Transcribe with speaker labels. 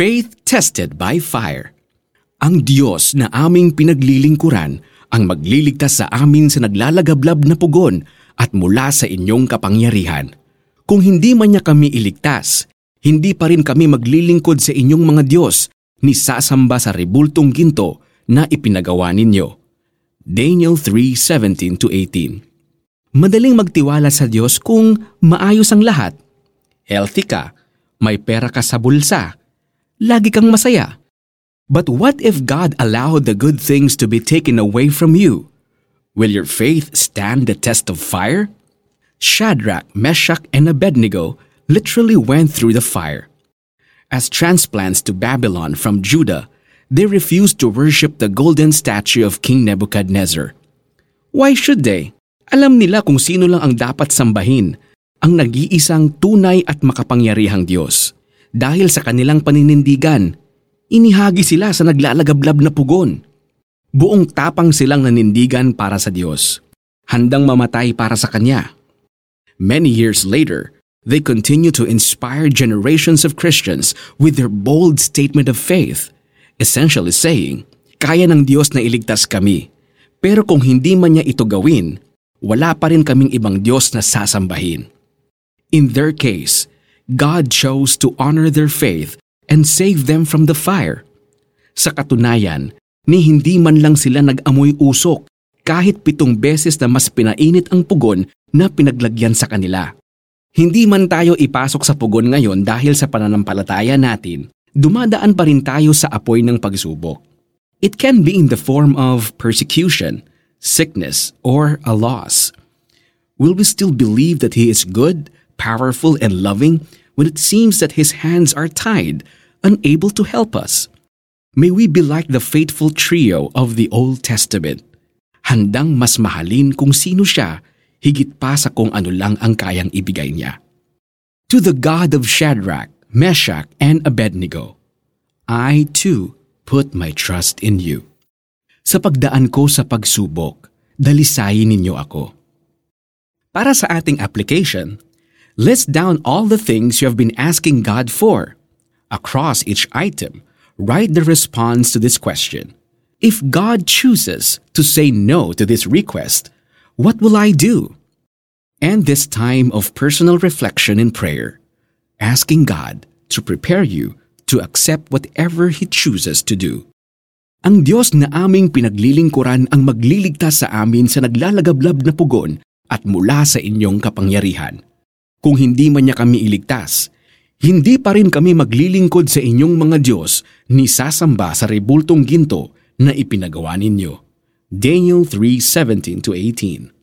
Speaker 1: Faith tested by fire. Ang Diyos na aming pinaglilingkuran ang magliligtas sa amin sa naglalagablab na pugon at mula sa inyong kapangyarihan. Kung hindi man niya kami iligtas, hindi pa rin kami maglilingkod sa inyong mga Diyos ni sasamba sa rebultong ginto na ipinagawa ninyo. Daniel 3:17-18 Madaling magtiwala sa Diyos kung maayos ang lahat. Healthy ka, may pera ka sa bulsa, lagi kang masaya. But what if God allowed the good things to be taken away from you? Will your faith stand the test of fire? Shadrach, Meshach, and Abednego literally went through the fire. As transplants to Babylon from Judah, they refused to worship the golden statue of King Nebuchadnezzar. Why should they? Alam nila kung sino lang ang dapat sambahin, ang nag-iisang tunay at makapangyarihang Diyos. Dahil sa kanilang paninindigan, inihagi sila sa naglalagablab na pugon. Buong tapang silang nanindigan para sa Diyos. Handang mamatay para sa Kanya. Many years later, they continue to inspire generations of Christians with their bold statement of faith, essentially saying, kaya ng Diyos na iligtas kami. Pero kung hindi man niya ito gawin, wala pa rin kaming ibang Diyos na sasambahin. In their case, God chose to honor their faith and save them from the fire. Sa katunayan, ni hindi man lang sila nag-amoy usok kahit pitong beses na mas pinainit ang pugon na pinaglagyan sa kanila. Hindi man tayo ipasok sa pugon ngayon dahil sa pananampalataya natin, dumadaan pa rin tayo sa apoy ng pagsubok. It can be in the form of persecution, sickness, or a loss. Will we still believe that He is good, powerful, and loving when it seems that his hands are tied, unable to help us. May we be like the faithful trio of the Old Testament, handang mas mahalin kung sino siya, higit pa sa kung ano lang ang kayang ibigay niya. To the God of Shadrach, Meshach, and Abednego, I too put my trust in you. Sa pagdaan ko sa pagsubok, dalisayin ninyo ako. Para sa ating application, List down all the things you have been asking God for. Across each item, write the response to this question. If God chooses to say no to this request, what will I do? And this time of personal reflection and prayer, asking God to prepare you to accept whatever He chooses to do. Ang Diyos na aming pinaglilingkuran ang magliligtas sa amin sa naglalagablab na pugon at mula sa inyong kapangyarihan. Kung hindi man niya kami iligtas, hindi pa rin kami maglilingkod sa inyong mga Diyos ni sasamba sa rebultong ginto na ipinagawa ninyo. Daniel 3:17 18